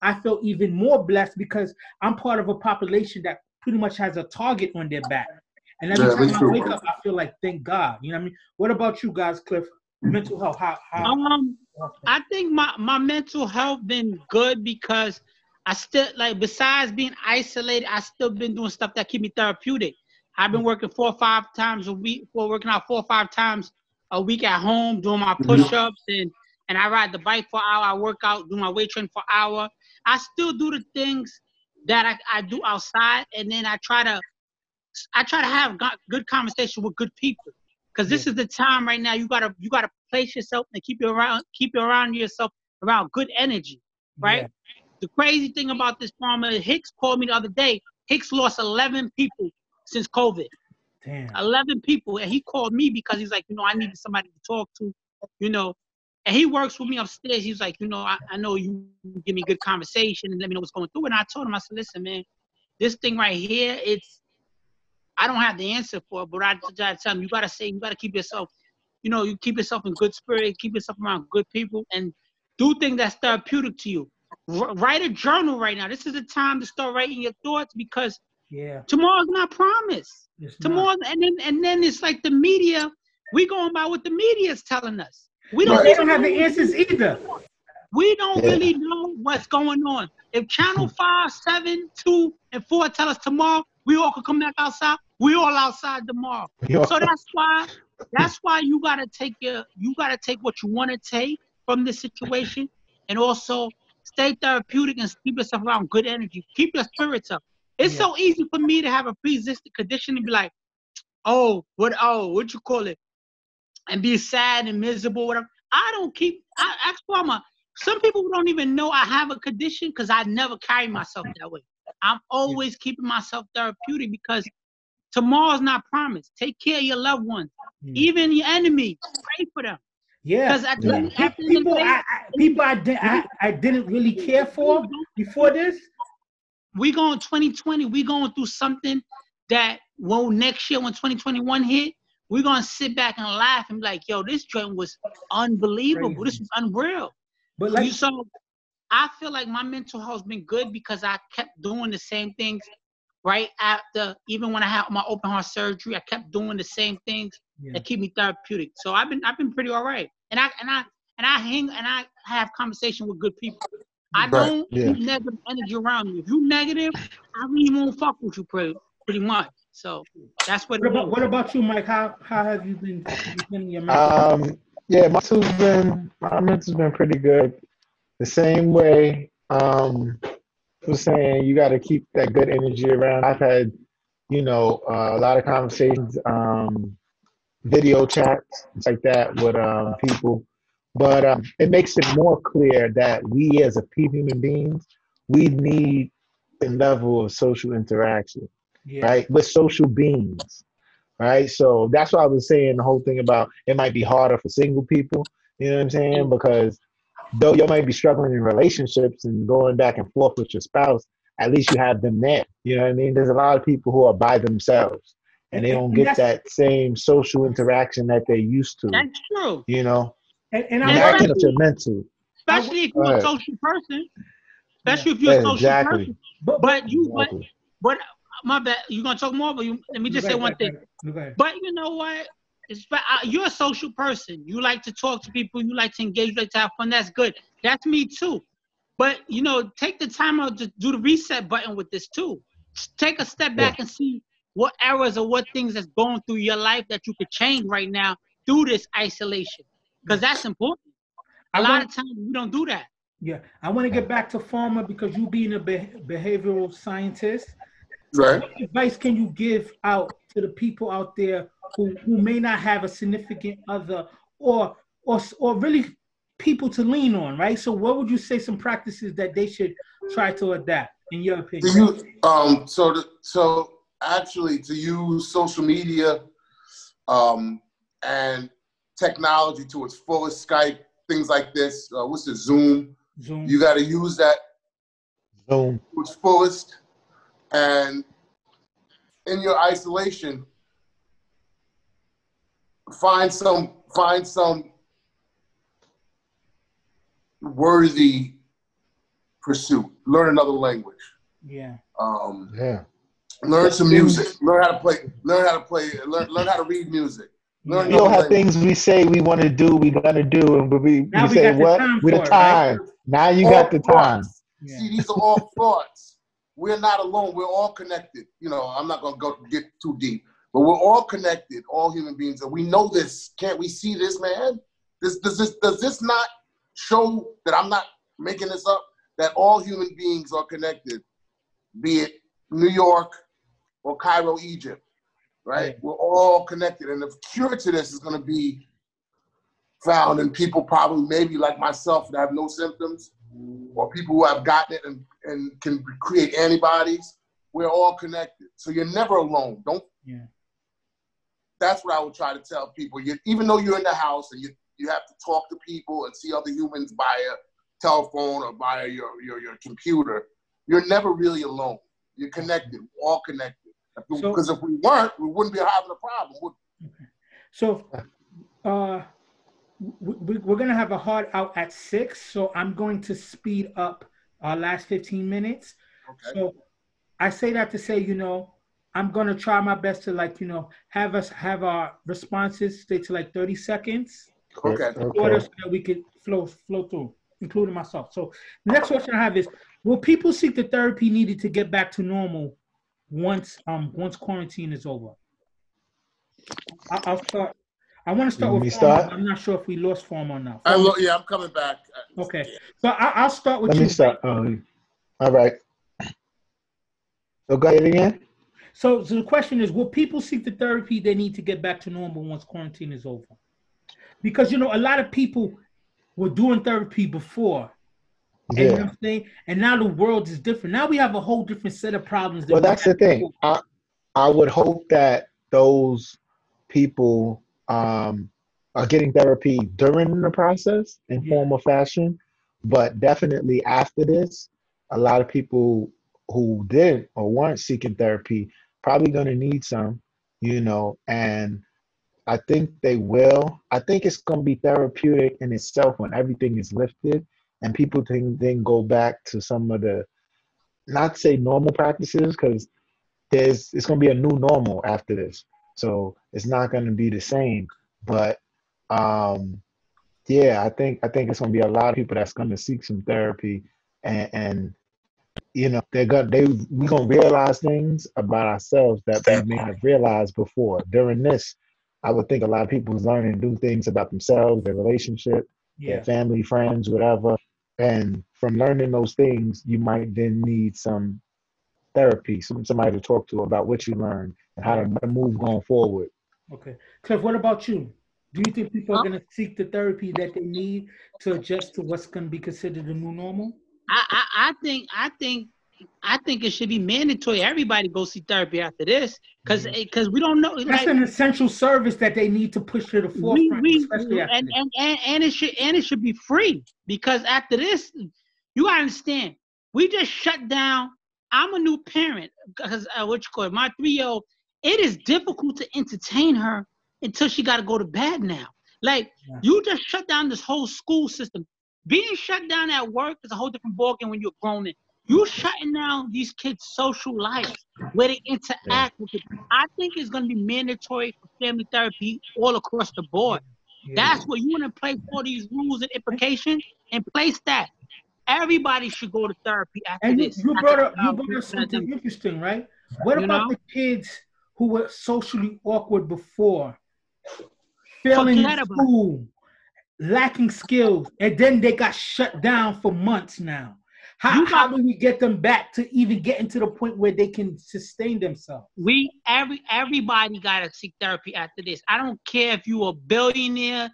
I feel even more blessed because I'm part of a population that pretty much has a target on their back. And every Yeah, time I too. wake up, I feel like, thank God. You know what I mean? What about you guys, Cliff? Mental health, how? how Um, I think my, my mental health been good because I still like besides being isolated, I still been doing stuff that keep me therapeutic. I've been working four or five times a week, for working out four or five times a week at home, doing my Mhm. push-ups and and I ride the bike for an hour. I work out, do my weight training for an hour. I still do the things that I, I do outside, and then I try to I try to have go- good conversation with good people because this is the time right now. You gotta you gotta place yourself and keep you around keep you around yourself around good energy, right? Yeah. The crazy thing about this farmer, uh, Hicks called me the other day. Hicks lost 11 people since COVID. Damn. 11 people, and he called me because he's like, you know, I needed somebody to talk to, you know. And he works with me upstairs. He's like, you know, I, I know you give me good conversation and let me know what's going through. And I told him, I said, listen, man, this thing right here, it's I don't have the answer for it, but I to tell him you gotta say you gotta keep yourself, you know, you keep yourself in good spirit, keep yourself around good people, and do things that's therapeutic to you. R- write a journal right now. This is the time to start writing your thoughts because Yeah. tomorrow's not promised. It's not. Tomorrow, and then and then it's like the media. We going by what the media is telling us. We don't. Right. Don't have the answers either. We don't Yeah. really know what's going on. If Channel hmm. Five, Seven, Two, and Four tell us tomorrow we all could come back outside, we all outside tomorrow. So that's why that's why you gotta take your you gotta take what you want to take from this situation, and also stay therapeutic and keep yourself around good energy. Keep your spirits up. It's Yeah. so easy for me to have a pre-existing condition and be like, oh, what oh, what you call it, and be sad and miserable, whatever. I don't keep. I ask Mama. Some people don't even know I have a condition because I never carry myself that way. I'm always keeping myself therapeutic because tomorrow's not promised. Take care of your loved ones, Mm. even your enemies. Pray for them Yeah. because at Yeah. the of the People, day, I, I, people I, di- I, I didn't really care for before this. we going 2020. We going through something that when next year when 2021 hit, we're gonna sit back and laugh and be like, "Yo, this joint was unbelievable. This was unreal." But you like, so I feel like my mental health's been good because I kept doing the same things right after even when I had my open heart surgery, I kept doing the same things yeah. that keep me therapeutic. So I've been I've been pretty all right. And I and I and I hang and I have conversation with good people. I Right, don't yeah. keep negative energy around me. If you negative, I really won't fuck with you pretty pretty much. So that's what what about what about you, Mike? How how have you been defending your mental? Um, yeah, my mental's been my mental's been pretty good. The same way um was saying you got to keep that good energy around. I've had, you know, uh, a lot of conversations, um, video chats, like that with um, people. But um, it makes it more clear that we as a pe- human beings, we need a level of social interaction yeah. right? We're social beings, right? So that's why I was saying the whole thing about it might be harder for single people. You know what I'm saying? Mm-hmm. Because though you might be struggling in relationships and going back and forth with your spouse, at least you have them there. You know what I mean? There's a lot of people who are by themselves and they don't get that same social interaction that they used to. That's true. You know, And, and and I that affect mental. Especially if you're a social person. Especially if you're Yeah, a social exactly. person. but, But you but but my bad. You gonna talk more, but you let me just say Right, one right, thing. right. But you know what? It's, uh, you're a social person. You like to talk to people. You like to engage. You like to have fun. That's good. That's me too. But you know, take the time out to do the reset button with this too. Take a step back and see what errors or what things that's going through your life that you could change right now through this isolation, because that's important. A I lot want- of times we don't do that. Yeah, I want to get back to Farmer because you being a be- behavioral scientist, Right. what advice can you give out to the people out there who, who may not have a significant other or or or really people to lean on, right? So what would you say some practices that they should try to adapt in your To opinion? use, um, so to, so actually to use social media, um, and technology to its fullest, Skype, things like this. Uh, what's the Zoom? Zoom. You got to use that Zoom. to its fullest, and in your isolation, find some find some worthy pursuit. Learn another language. yeah. Um, Yeah. learn some music. Learn how to play. Learn how to play. Learn, learn how to read music. Learn We don't have language. things we say we want to do, we gotta do, and we, Now we we say got the what? time With for the it, right? time. Now you All got the time. Yeah. See, these are all thoughts. We're not alone. We're all connected. You know, I'm not gonna go get too deep, but we're all connected. All human beings, and we know this. Can't we see this, man? This does this does this not show that I'm not making this up? That all human beings are connected. be it New York or Cairo, Egypt, right? We're all connected. And the cure to this is going to be found in people probably maybe like myself that have no symptoms or people who have gotten it and, and can create antibodies. We're all connected. So you're never alone. Don't. Yeah. That's what I would try to tell people. You, even though you're in the house and you, you have to talk to people and see other humans via telephone or via your, your, your computer, you're never really alone. You're connected, we're all connected. Because so, if we weren't, we wouldn't be having a problem. Okay. So, uh, we, are going to have a hard out at six, so I'm going to speed up our last 15 minutes. Okay. So, I say that to say, you know, I'm going to try my best to like, you know, have us have our responses stay to like 30 seconds. Okay. okay. So that we could flow flow through, including myself. So, next question I have is Will people seek the therapy needed to get back to normal once um once quarantine is over? I, will start. I want to start with. Start? I'm not sure if we lost form or not. I lo- yeah, I'm coming back. Okay, so I, will start with Let you. me start. Um, all right. So go ahead again. So, so the question is, will people seek the therapy they need to get back to normal once quarantine is over? Because you know, a lot of people were doing therapy before yeah. You know what I'm saying? And now the world is different. Now we have a whole different set of problems. That well, that's the thing. I, I would hope that those people um, are getting therapy during the process in formal fashion, but definitely after this, a lot of people who did or weren't seeking therapy probably going to need some, you know, and I think they will. I think it's going to be therapeutic in itself when everything is lifted and people can then go back to some of the not say normal practices because there's it's going to be a new normal after this so it's not going to be the same but um yeah i think i think it's going to be a lot of people that's going to seek some therapy and, and you know they're gonna they we gonna realize things about ourselves that we may have realized before during this i would think a lot of people is learning to do things about themselves their relationship yeah. their family friends whatever and from learning those things, you might then need some therapy, somebody to talk to about what you learned and how to move going forward. Okay. Cliff, what about you? Do you think people are going to seek the therapy that they need to adjust to what's going to be considered a new normal? I, I, I think I think I think it should be mandatory. Everybody go see therapy after this, because because mm-hmm. we don't know. That's like, an essential service that they need to push to the forefront, we, we, and, and, and and it should and it should be free because after this, you gotta understand. We just shut down. I'm a new parent because uh, what you call it, my three year old. It is difficult to entertain her until she got to go to bed now. Like yeah. you just shut down this whole school system. Being shut down at work is a whole different ballgame when you're grown. In. You shutting down these kids' social life where they interact yeah. with it. I think it's going to be mandatory for family therapy all across the board. Yeah. That's what you want to place all these rules and implications and place that. Everybody should go to therapy after and this. You, brought up, you brought up something interesting, right? What you about know? the kids who were socially awkward before, failing in school, lacking skills, and then they got shut down for months now? How, got, how do we get them back to even getting to the point where they can sustain themselves? We every everybody got to seek therapy after this. I don't care if you a billionaire,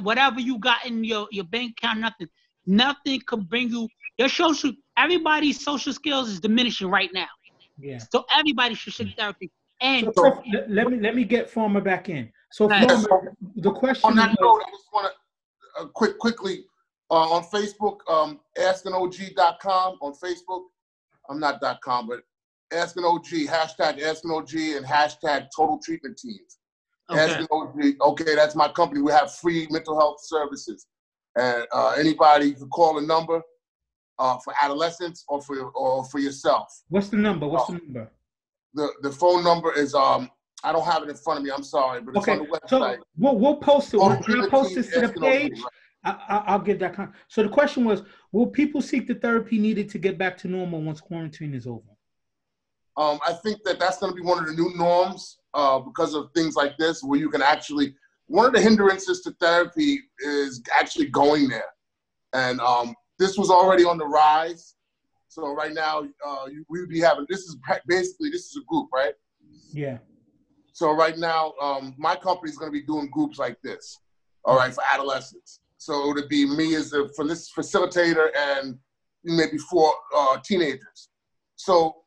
whatever you got in your, your bank account, nothing. Nothing can bring you your social. Everybody's social skills is diminishing right now. Yeah. So everybody should seek therapy. And so, let me let me get Farmer back in. So Farmer, the question. On that note, I just want to uh, quick quickly uh, on Facebook, um, askinog.com on Facebook. I'm not .com, but AskingOG, hashtag AskingOG and hashtag Total Treatment Teams. Okay. OG, okay, that's my company. We have free mental health services. And uh, anybody can call a number uh, for adolescents or for or for yourself. What's the number? What's the uh, number? The the phone number is um I don't have it in front of me. I'm sorry, but it's okay. on the website. So we'll, we'll post it. We'll, we'll post it to the page. I, will give that. Con- so the question was, will people seek the therapy needed to get back to normal once quarantine is over? Um, I think that that's going to be one of the new norms uh, because of things like this, where you can actually. One of the hindrances to therapy is actually going there, and um, this was already on the rise. So right now, uh, we would be having this is basically this is a group, right? Yeah. So right now, um, my company is going to be doing groups like this, all right, for adolescents. So it would be me as a for this facilitator and maybe four uh, teenagers. So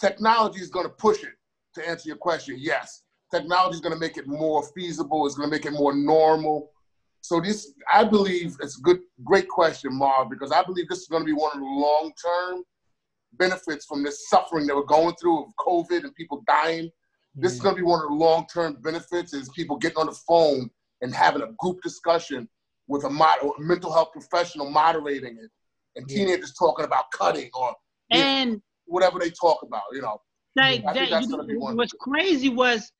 technology is going to push it. To answer your question, yes, technology is going to make it more feasible. It's going to make it more normal. So this, I believe, it's a good, great question, Marv, because I believe this is going to be one of the long-term benefits from this suffering that we're going through of COVID and people dying. This is going to be one of the long-term benefits is people getting on the phone and having a group discussion with a, mod- a mental health professional moderating it, and Yeah. teenagers talking about cutting or And whatever they talk about. You know, like that, you know, what's crazy was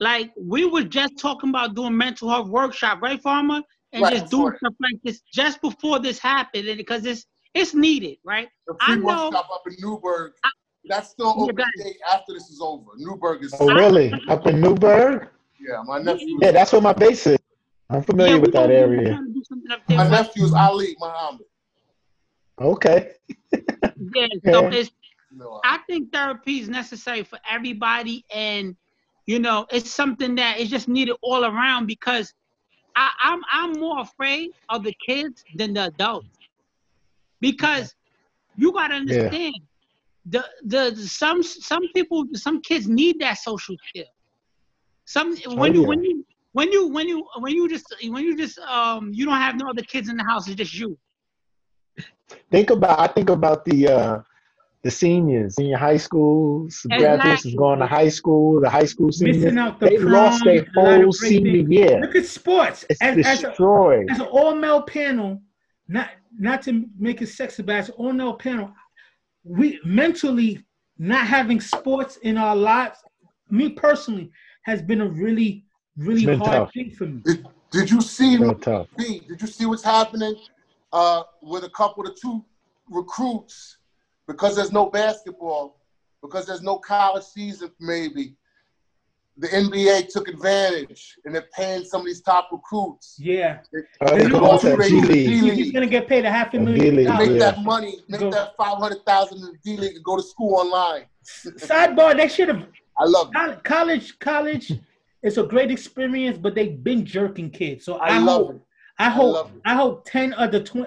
like we were just talking about doing mental health workshop, right, Farmer? And Right, just doing before- stuff like this just before this happened, and because it's it's needed, right? the I free know- workshop up in Newburgh, I- that's still Yeah, open that- date after this is over. Newburgh is Oh, really? Up in Newburgh? yeah. My nephew, Yeah, that's where my base is. I'm familiar Yeah, with that gonna- area. trying to do something up there, my but- nephew is Ali Muhammad. Okay. Yeah, so Yeah. it's You know, I think therapy is necessary for everybody, and you know, it's something that is just needed all around because I, I'm I'm more afraid of the kids than the adults because you gotta understand the, the some some people some kids need that social skill. Some when Oh, you yeah. when you when you when you when you just when you just um you don't have no other kids in the house, it's just you. Think about I think about the uh the seniors, senior high schools, the graduates is going to high school, the high school seniors. Missing out the They prom, lost their a lot of whole senior things. year. Look at sports. It's As, as, a, destroyed. as an all male panel, not not to make it sexy, but as an all male panel, we mentally not having sports in our lives, me personally, has been a really, really hard tough. thing for me. did, did you see? Real tough. Did you see what's happening uh, with a couple of the two recruits because there's no basketball, because there's no college season, maybe. The NBA took advantage and they're paying some of these top recruits. Yeah, Uh, They they know go off what that G League. He's gonna get paid a half a million dollars. Make yeah. that money, make Go. that 500,000 in the D League and go to school online. Sidebar, they should have I love it. College college is a great experience but they've been jerking kids so i, I love hope it. i love hope it. i hope 10 of the 20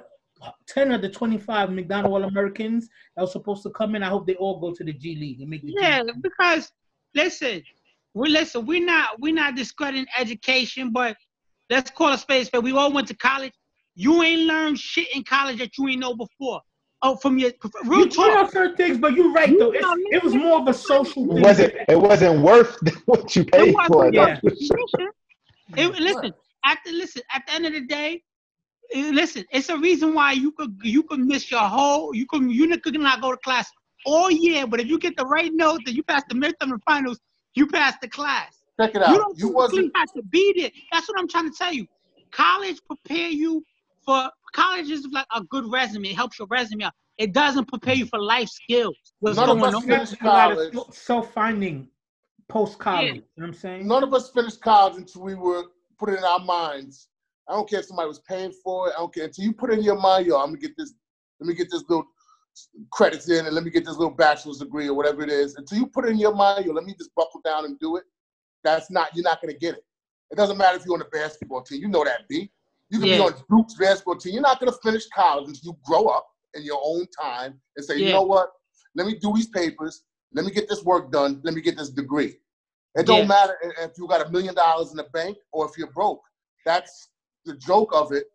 10 of the 25 mcdonald all americans that was supposed to come in i hope they all go to the g league and make the G Yeah, League. because listen, we listen. We're not we're not discrediting education, but let's call a spade a spade. We all went to college. You ain't learned shit in college that you ain't know before. Oh, from your real you you know talk. certain things but you're right though it's, it was more of a social It thing wasn't it wasn't worth what you paid wasn't for. worth that's for it. sure. Listen, it- listen. At the listen. At the end of the day, Eh, listen. It's a reason why you could you could miss your whole. You could you could not go to class all year, but if you get the right note, then you pass the midterm and finals. You pass the class. Check it out. You out. don't You physically wasn't have to be there. That's what I'm trying to tell you. College prepare you for college is like a good resume. It helps your resume out. It doesn't prepare you for life skills. What's None of going us on? finished a lot of college. self-finding post-college Yeah. you know what i'm saying none of us finished college until we were put it in our minds. I don't care if somebody was paying for it. I don't care until you put it in your mind, yo, I'm gonna get this. Let me get this little credits in, and let me get this little bachelor's degree or whatever it is. Until you put it in your mind, yo, let me just buckle down and do it. That's not. You're not gonna get it. It doesn't matter if you're on a basketball team. You know that, B. You can Yeah. be on Duke's basketball team. You're not gonna finish college until you grow up in your own time and say, you know what? Let me do these papers. Let me get this work done. Let me get this degree. It don't Yeah. matter if you got a million dollars in the bank or if you're broke. That's the joke of it.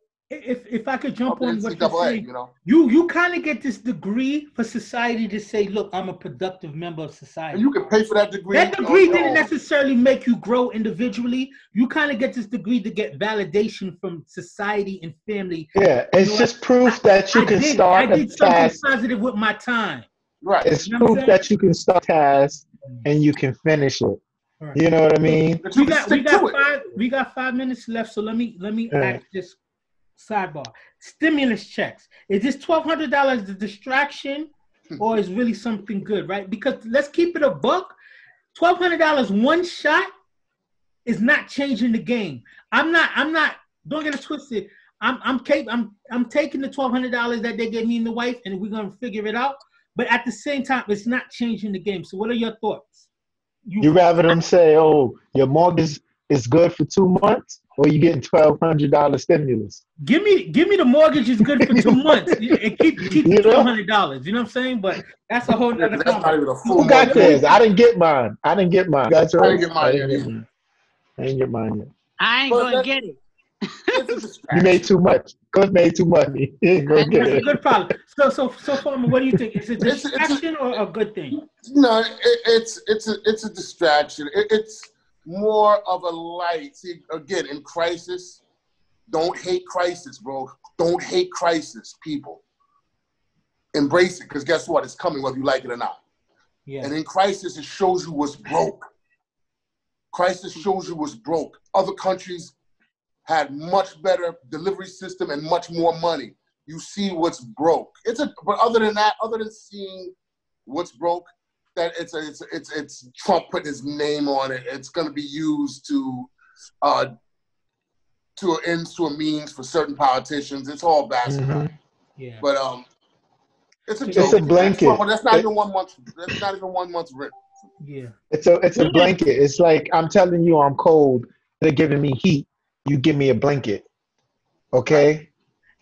if if i could jump on what you're saying you know. you you kind of get this degree for society to say look i'm a productive member of society And you can pay for that degree. That uh, degree your didn't own. necessarily make you grow individually. You kind of get this degree to get validation from society and family. Yeah, it's know just proof that you I can did, start I a did something task. positive with my time. Right. It's You know proof that you can start a task and you can finish it. Right. You know what I mean? We got we stick to got it. five we got five minutes left. So let me let me Yeah. ask this sidebar. Stimulus checks. Is this twelve hundred dollars the distraction, or is really something good? Right? Because let's keep it a buck. Twelve hundred dollars one shot is not changing the game. I'm not. I'm not. Don't get it twisted. I'm I'm cap- I'm I'm taking the twelve hundred dollars that they gave me and the wife, and we're gonna figure it out. But at the same time, it's not changing the game. So, what are your thoughts? You rather them say, "Oh, your mortgage is good for two months," or you getting twelve hundred dollars stimulus? Give me give me the mortgage is good for two months and keep keep You twelve hundred dollars. You know what I'm saying? But that's a whole nother That's not even a full Who got month. theirs? I didn't get mine. I didn't get mine. That's I right. didn't get mine I yet didn't get mine. I didn't get mine yet. I ain't But gonna get it. It's a You made too much. Cliff made too money. He ain't get a it. good problem. So so so Farmer, what do you think? Is it It's- it's a- distraction or a good thing? No, it, it's it's a it's a distraction. It, it's more of a light. See, again, in crisis, don't hate crisis, bro. Don't hate crisis, people. Embrace it, because guess what? It's coming whether you like it or not. Yeah. And in crisis, it shows you what's broke. Crisis shows you what's broke. Other countries had much better delivery system and much more money. You see what's broke. It's a but other than that, other than seeing what's broke, that it's a, it's it's it's Trump putting his name on it. It's going to be used to uh to an ends to a means for certain politicians. It's all bastard. Mhm. Yeah. But um, it's a It's a blanket. But that's not It- even one month. That's not even one month's rent. Yeah. It's a it's a blanket. It's like I'm telling you I'm cold. They're giving me heat. You give me a blanket. Okay?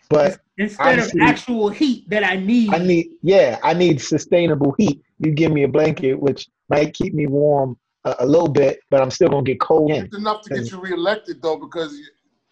But Instead Honestly- of actual heat that I need. I need yeah, I need sustainable heat. You give me a blanket which might keep me warm a, a little bit, but I'm still gonna get cold in. It's enough to get you reelected though, because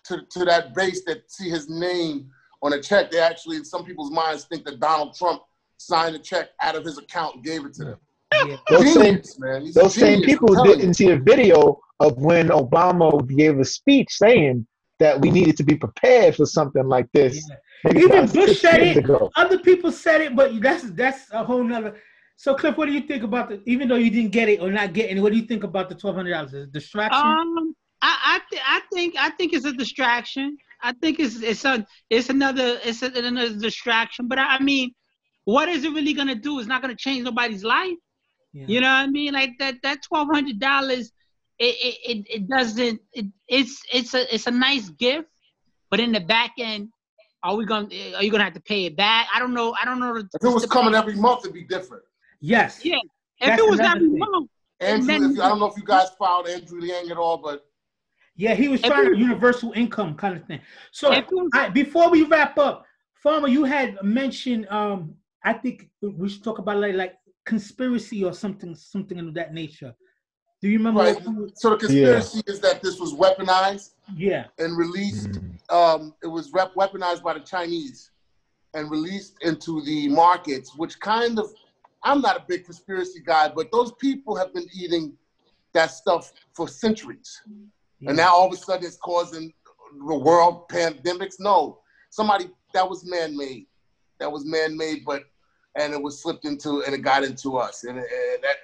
to to that base that see his name on a check, they actually in some people's minds think that Donald Trump signed a check out of his account and gave it to them. Yeah. Those same man. Those same people didn't see a video of when Obama gave a speech saying that we needed to be prepared for something like this. Yeah. Even Bush said it. ago. Other people said it, but that's that's a whole nother. So Cliff, what do you think about the? Even though you didn't get it or not getting it, what do you think about the twelve hundred dollars? Is distraction? Um, I I, th- I think I think it's a distraction. I think it's it's a it's another it's a, another distraction. But I, I mean, what is it really gonna do? It's not gonna change nobody's life. Yeah. You know what I mean? Like that that twelve hundred dollars, it, it it it doesn't. It, it's it's a it's a nice gift, but in the back end, are we gonna are you gonna have to pay it back? I don't know. I don't know. If it was coming every month, it'd be different. Yes. Yeah. If That's it was another every thing. month, Andrew, then- if you, I don't know if you guys filed Andrew Yang at all, but Yeah, he was trying it- to universal income kind of thing. So was- I, before we wrap up, Farmer, you had mentioned um I think we should talk about like like conspiracy or something something of that nature. Do you remember? right. what So the conspiracy is that this was weaponized yeah. and released. Mm. Um, it was rep- weaponized by the Chinese and released into the markets, which kind of. I'm not a big conspiracy guy, but those people have been eating that stuff for centuries. yeah. And now all of a sudden it's causing the world pandemics. No, somebody that was man-made. That was man-made, but and it was slipped into and it got into us. And, and that,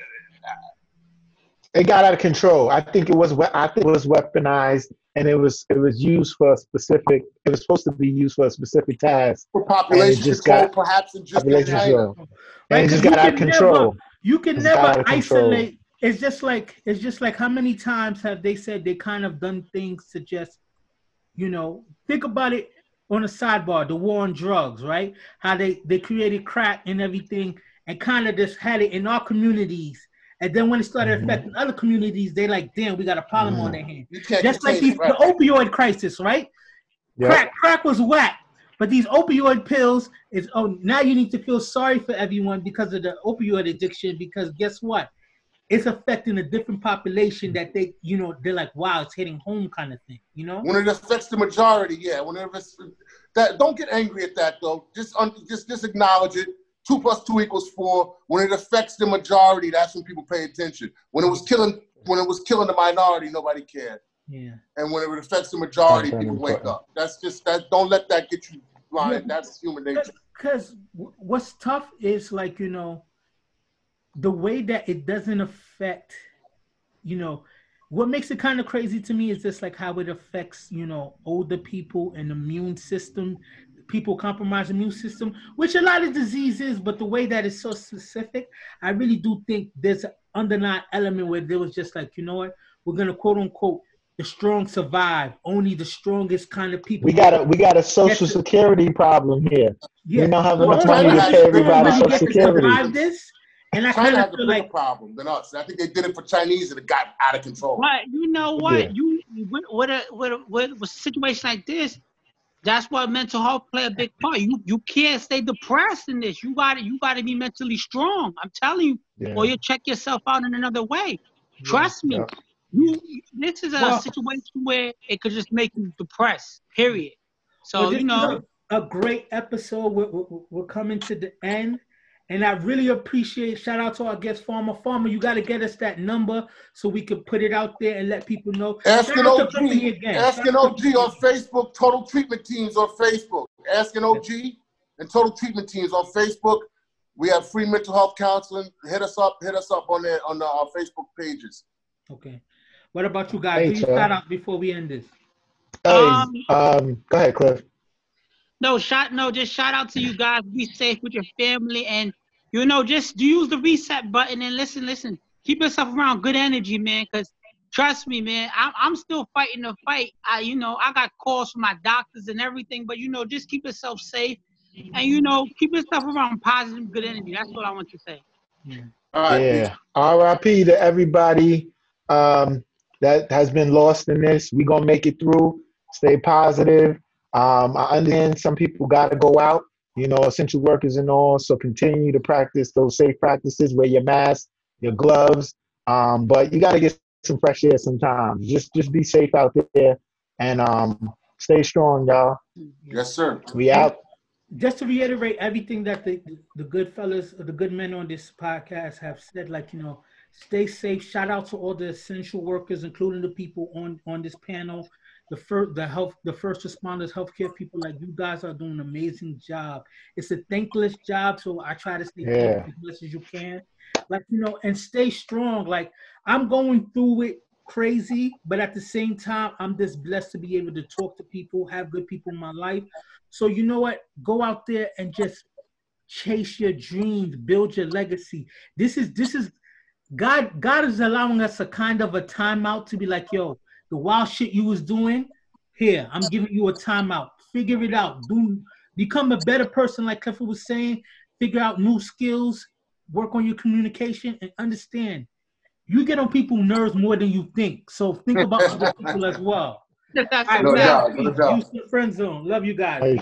It got out of control. I think it was I think it was weaponized and it was it was used for a specific it was supposed to be used for a specific task. for population just control, got- perhaps, and just in Population control. Right, And it just 'cause got you out of can control. Never, you can never got control. isolate. It's just like it's just like how many times have they said they kind of done things to just, you know, think about it on a sidebar, the war on drugs, right? How they they created crack and everything, and kind of just had it in our communities, and then when it started Mhm. affecting other communities, they like, damn, we got a problem on Mhm. their hands. Just like contain the, right? the opioid crisis, right? Yeah. Crack, crack was whack. But these opioid pills is oh now you need to feel sorry for everyone because of the opioid addiction because guess what? It's affecting a different population that they you know they're like wow it's hitting home kind of thing you know When it affects the majority, yeah. Whenever it's that, don't get angry at that though. Just un, just just acknowledge it. Two plus two equals four. When it affects the majority, that's when people pay attention. When it was killing, when it was killing the minority, nobody cared. yeah And when it affects the majority, That's people very wake up. That's just that. Don't let that get you blind. Yeah. That's human nature. because what's tough is like you know the way that it doesn't affect you know what makes it kind of crazy to me is just like how it affects you know older people and immune system people compromise immune system which a lot of diseases but the way that it's so specific i really do think there's an underlying element where there was just like you know what we're gonna quote unquote the strong survive. Only the strongest kind of people. We got a we got a social security problem here. Yeah. We don't have Well, enough money to pay everybody social security. survive this, and I China kind has a bigger like problem than us. I think they did it for Chinese and it got out of control. But you know what? Yeah. You with with a with a, with a situation like this, that's why mental health play a big part. You you can't stay depressed in this. You got to you got to be mentally strong. I'm telling you, Yeah. or you check yourself out in another way. Trust me. Yeah. You this is a Well- situation where it could just make you depressed. Period. So Well, this you know. is a, a great episode. We're, we're, we're coming to the end, and I really appreciate. Shout out to our guest, Farmer. Farmer, you got to get us that number so we can put it out there and let people know. Asking Shout out to OG, Company again. asking OG on Facebook, Total Treatment Teams on Facebook. Asking OG and Total Treatment Teams on Facebook. We have free mental health counseling. Hit us up, hit us up on there on the, our Facebook pages. Okay. What about you guys? Hey, Do you shout out before we end this? Hey, Um, um, go ahead, Cliff. No, shout no, just shout out to you guys. Be safe with your family and you know, just use the reset button and listen, listen. Keep yourself around good energy, man, because trust me, man, I'm I'm still fighting the fight. I you know, I got calls from my doctors and everything, but you know, just keep yourself safe and you know, keep yourself around positive, good energy. That's what I want to say. All right. Yeah. R.I.P. to everybody um, that has been lost in this. we gonna make it through. Stay positive. Um, I understand some people gotta go out, you know, essential workers and all. So continue to practice those safe practices. Wear your mask, your gloves. Um, but you gotta get some fresh air sometimes. Just just be safe out there and um, stay strong, y'all. Yes, sir. We out. just to reiterate everything that the the good fellas, the good men on this podcast have said, like you know, stay safe. Shout out to all the essential workers, including the people on on this panel, the first the health the first responders, healthcare people. Like you guys are doing an amazing job. It's a thankless job, so I try to stay Yeah. as much as you can. Like you know, and stay strong. Like I'm going through it crazy, but at the same time, I'm just blessed to be able to talk to people, have good people in my life. So you know what? Go out there and just chase your dreams, build your legacy. This is this is God. God is allowing us a kind of a timeout to be like, yo, the wild shit you was doing, here, I'm giving you a timeout. Figure it out. Do become a better person, like Clifford was saying. Figure out new skills, work on your communication, and understand. You get on people's nerves more than you think. So think about other people as well. All right, No we doubt, out. no doubt. Houston Friend Zone. Love you guys. Hey,